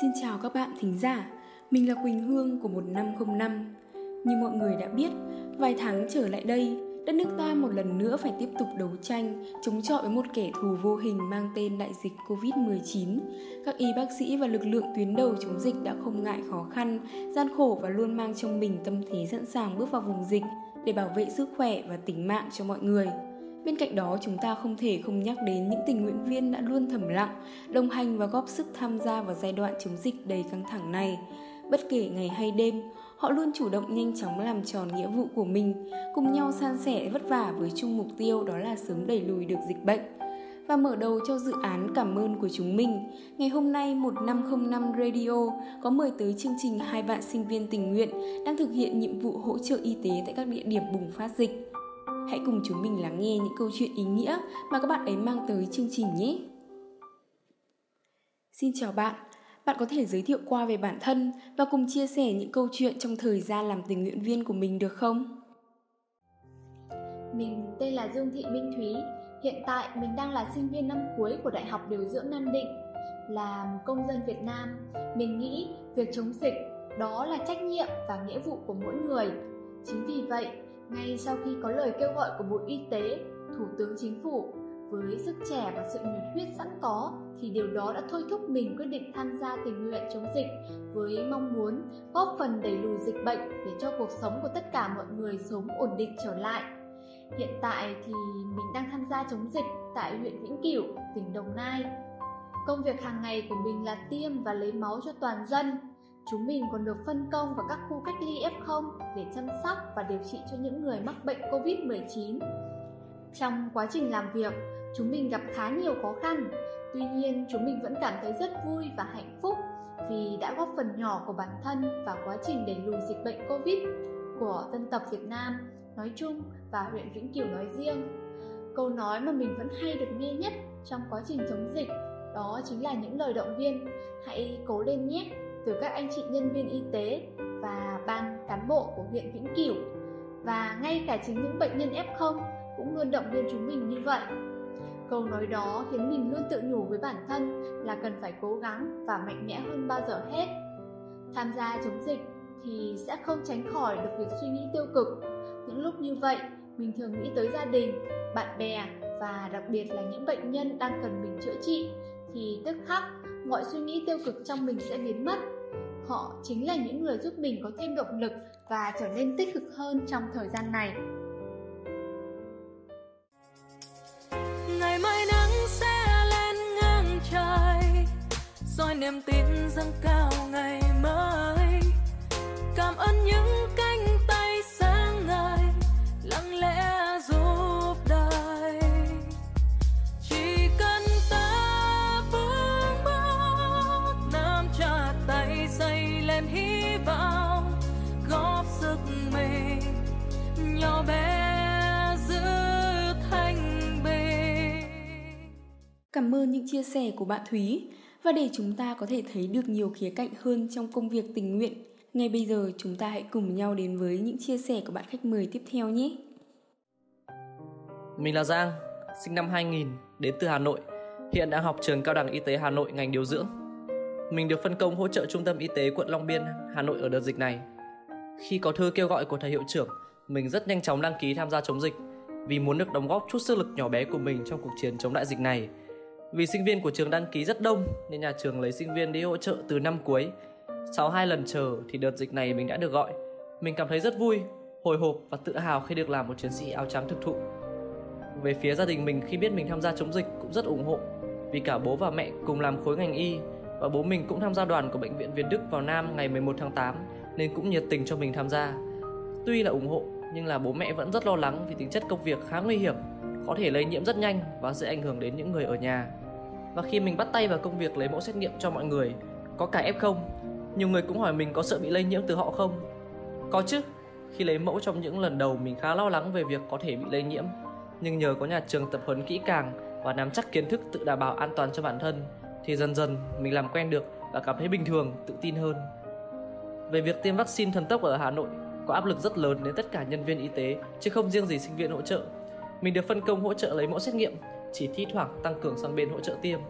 Xin chào các bạn thính giả, mình là Quỳnh Hương của 1505. Như mọi người đã biết, vài tháng trở lại đây, đất nước ta một lần nữa phải tiếp tục đấu tranh chống chọi với một kẻ thù vô hình mang tên đại dịch Covid-19. Các y bác sĩ và lực lượng tuyến đầu chống dịch đã không ngại khó khăn, gian khổ và luôn mang trong mình tâm thế sẵn sàng bước vào vùng dịch để bảo vệ sức khỏe và tính mạng cho mọi người. Bên cạnh đó, chúng ta không thể không nhắc đến những tình nguyện viên đã luôn thầm lặng, đồng hành và góp sức tham gia vào giai đoạn chống dịch đầy căng thẳng này. Bất kể ngày hay đêm, họ luôn chủ động nhanh chóng làm tròn nghĩa vụ của mình, cùng nhau san sẻ vất vả với chung mục tiêu đó là sớm đẩy lùi được dịch bệnh. Và mở đầu cho dự án cảm ơn của chúng mình, ngày hôm nay 1505 Radio có mời tới chương trình hai bạn sinh viên tình nguyện đang thực hiện nhiệm vụ hỗ trợ y tế tại các địa điểm bùng phát dịch. Hãy cùng chúng mình lắng nghe những câu chuyện ý nghĩa mà các bạn ấy mang tới chương trình nhé. Xin chào bạn, bạn có thể giới thiệu qua về bản thân và cùng chia sẻ những câu chuyện trong thời gian làm tình nguyện viên của mình được không? Mình tên là Dương Thị Minh Thúy, hiện tại mình đang là sinh viên năm cuối của Đại học Điều dưỡng Nam Định. Là một công dân Việt Nam, mình nghĩ việc chống dịch đó là trách nhiệm và nghĩa vụ của mỗi người. Chính vì vậy, ngay sau khi có lời kêu gọi của Bộ Y tế, Thủ tướng Chính phủ với sức trẻ và sự nhiệt huyết sẵn có thì điều đó đã thôi thúc mình quyết định tham gia tình nguyện chống dịch với mong muốn góp phần đẩy lùi dịch bệnh để cho cuộc sống của tất cả mọi người sớm ổn định trở lại. Hiện tại thì mình đang tham gia chống dịch tại huyện Vĩnh Cửu, tỉnh Đồng Nai. Công việc hàng ngày của mình là tiêm và lấy máu cho toàn dân Chúng mình còn được phân công vào các khu cách ly F0 để chăm sóc và điều trị cho những người mắc bệnh COVID-19. Trong quá trình làm việc, chúng mình gặp khá nhiều khó khăn, tuy nhiên chúng mình vẫn cảm thấy rất vui và hạnh phúc vì đã góp phần nhỏ của bản thân vào quá trình đẩy lùi dịch bệnh Covid của dân tộc Việt Nam nói chung và huyện Vĩnh Cửu nói riêng. Câu nói mà mình vẫn hay được nghe nhất trong quá trình chống dịch đó chính là những lời động viên hãy cố lên nhé từ các anh chị nhân viên y tế và ban cán bộ của huyện Vĩnh Cửu và ngay cả chính những bệnh nhân F0 cũng luôn động viên chúng mình như vậy. Câu nói đó khiến mình luôn tự nhủ với bản thân là cần phải cố gắng và mạnh mẽ hơn bao giờ hết. Tham gia chống dịch thì sẽ không tránh khỏi được việc suy nghĩ tiêu cực. Những lúc như vậy, mình thường nghĩ tới gia đình, bạn bè và đặc biệt là những bệnh nhân đang cần mình chữa trị thì tức khắc mọi suy nghĩ tiêu cực trong mình sẽ biến mất họ chính là những người giúp mình có thêm động lực và trở nên tích cực hơn trong thời gian này. Ngày mai nắng sẽ lên ngang trời soi niềm tin dâng cao ngày Cảm ơn những chia sẻ của bạn Thúy và để chúng ta có thể thấy được nhiều khía cạnh hơn trong công việc tình nguyện. Ngay bây giờ chúng ta hãy cùng nhau đến với những chia sẻ của bạn khách mời tiếp theo nhé. Mình là Giang, sinh năm 2000, đến từ Hà Nội. Hiện đang học trường Cao đẳng Y tế Hà Nội ngành điều dưỡng. Mình được phân công hỗ trợ Trung tâm Y tế quận Long Biên, Hà Nội ở đợt dịch này. Khi có thư kêu gọi của thầy hiệu trưởng, mình rất nhanh chóng đăng ký tham gia chống dịch vì muốn được đóng góp chút sức lực nhỏ bé của mình trong cuộc chiến chống đại dịch này – vì sinh viên của trường đăng ký rất đông nên nhà trường lấy sinh viên đi hỗ trợ từ năm cuối. Sau hai lần chờ thì đợt dịch này mình đã được gọi. Mình cảm thấy rất vui, hồi hộp và tự hào khi được làm một chiến sĩ áo trắng thực thụ. Về phía gia đình mình khi biết mình tham gia chống dịch cũng rất ủng hộ vì cả bố và mẹ cùng làm khối ngành y và bố mình cũng tham gia đoàn của bệnh viện Việt Đức vào Nam ngày 11 tháng 8 nên cũng nhiệt tình cho mình tham gia. Tuy là ủng hộ nhưng là bố mẹ vẫn rất lo lắng vì tính chất công việc khá nguy hiểm, có thể lây nhiễm rất nhanh và sẽ ảnh hưởng đến những người ở nhà. Và khi mình bắt tay vào công việc lấy mẫu xét nghiệm cho mọi người, có cả F0, nhiều người cũng hỏi mình có sợ bị lây nhiễm từ họ không? Có chứ, khi lấy mẫu trong những lần đầu mình khá lo lắng về việc có thể bị lây nhiễm, nhưng nhờ có nhà trường tập huấn kỹ càng và nắm chắc kiến thức tự đảm bảo an toàn cho bản thân thì dần dần mình làm quen được và cảm thấy bình thường, tự tin hơn. Về việc tiêm vaccine thần tốc ở Hà Nội, có áp lực rất lớn đến tất cả nhân viên y tế chứ không riêng gì sinh viên hỗ trợ. Mình được phân công hỗ trợ lấy mẫu xét nghiệm chỉ thi thoảng tăng cường sang bên hỗ trợ tiêm.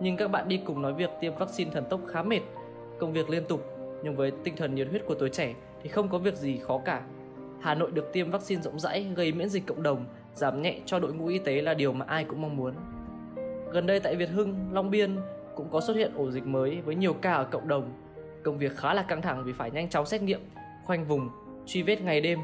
Nhưng các bạn đi cùng nói việc tiêm vaccine thần tốc khá mệt công việc liên tục, nhưng với tinh thần nhiệt huyết của tuổi trẻ thì không có việc gì khó cả. Hà Nội được tiêm vaccine rộng rãi gây miễn dịch cộng đồng, giảm nhẹ cho đội ngũ y tế là điều mà ai cũng mong muốn. Gần đây tại Việt Hưng, Long Biên cũng có xuất hiện ổ dịch mới với nhiều ca ở cộng đồng. Công việc khá là căng thẳng vì phải nhanh chóng xét nghiệm, khoanh vùng, truy vết ngày đêm.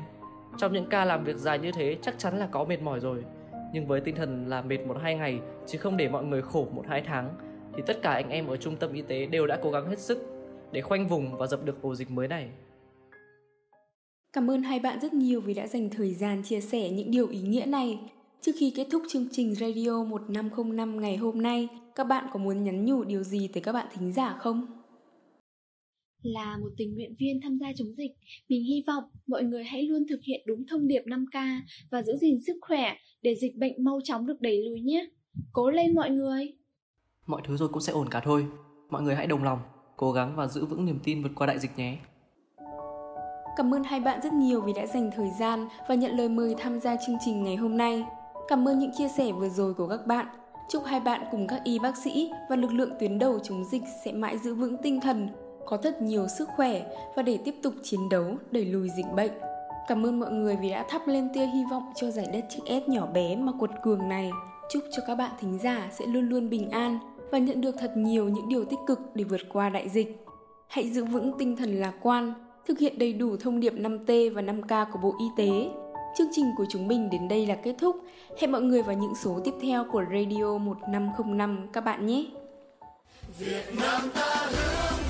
Trong những ca làm việc dài như thế chắc chắn là có mệt mỏi rồi. Nhưng với tinh thần là mệt một hai ngày chứ không để mọi người khổ một hai tháng thì tất cả anh em ở trung tâm y tế đều đã cố gắng hết sức để khoanh vùng và dập được ổ dịch mới này. Cảm ơn hai bạn rất nhiều vì đã dành thời gian chia sẻ những điều ý nghĩa này. Trước khi kết thúc chương trình Radio 1505 ngày hôm nay, các bạn có muốn nhắn nhủ điều gì tới các bạn thính giả không? Là một tình nguyện viên tham gia chống dịch, mình hy vọng mọi người hãy luôn thực hiện đúng thông điệp 5K và giữ gìn sức khỏe để dịch bệnh mau chóng được đẩy lùi nhé. Cố lên mọi người! Mọi thứ rồi cũng sẽ ổn cả thôi. Mọi người hãy đồng lòng, cố gắng và giữ vững niềm tin vượt qua đại dịch nhé. Cảm ơn hai bạn rất nhiều vì đã dành thời gian và nhận lời mời tham gia chương trình ngày hôm nay. Cảm ơn những chia sẻ vừa rồi của các bạn. Chúc hai bạn cùng các y bác sĩ và lực lượng tuyến đầu chống dịch sẽ mãi giữ vững tinh thần, có thật nhiều sức khỏe và để tiếp tục chiến đấu đẩy lùi dịch bệnh. Cảm ơn mọi người vì đã thắp lên tia hy vọng cho giải đất chiếc S nhỏ bé mà quật cường này. Chúc cho các bạn thính giả sẽ luôn luôn bình an và nhận được thật nhiều những điều tích cực để vượt qua đại dịch. Hãy giữ vững tinh thần lạc quan, thực hiện đầy đủ thông điệp 5T và 5K của Bộ Y tế. Chương trình của chúng mình đến đây là kết thúc. Hẹn mọi người vào những số tiếp theo của Radio 1505 các bạn nhé. Việt Nam ta hướng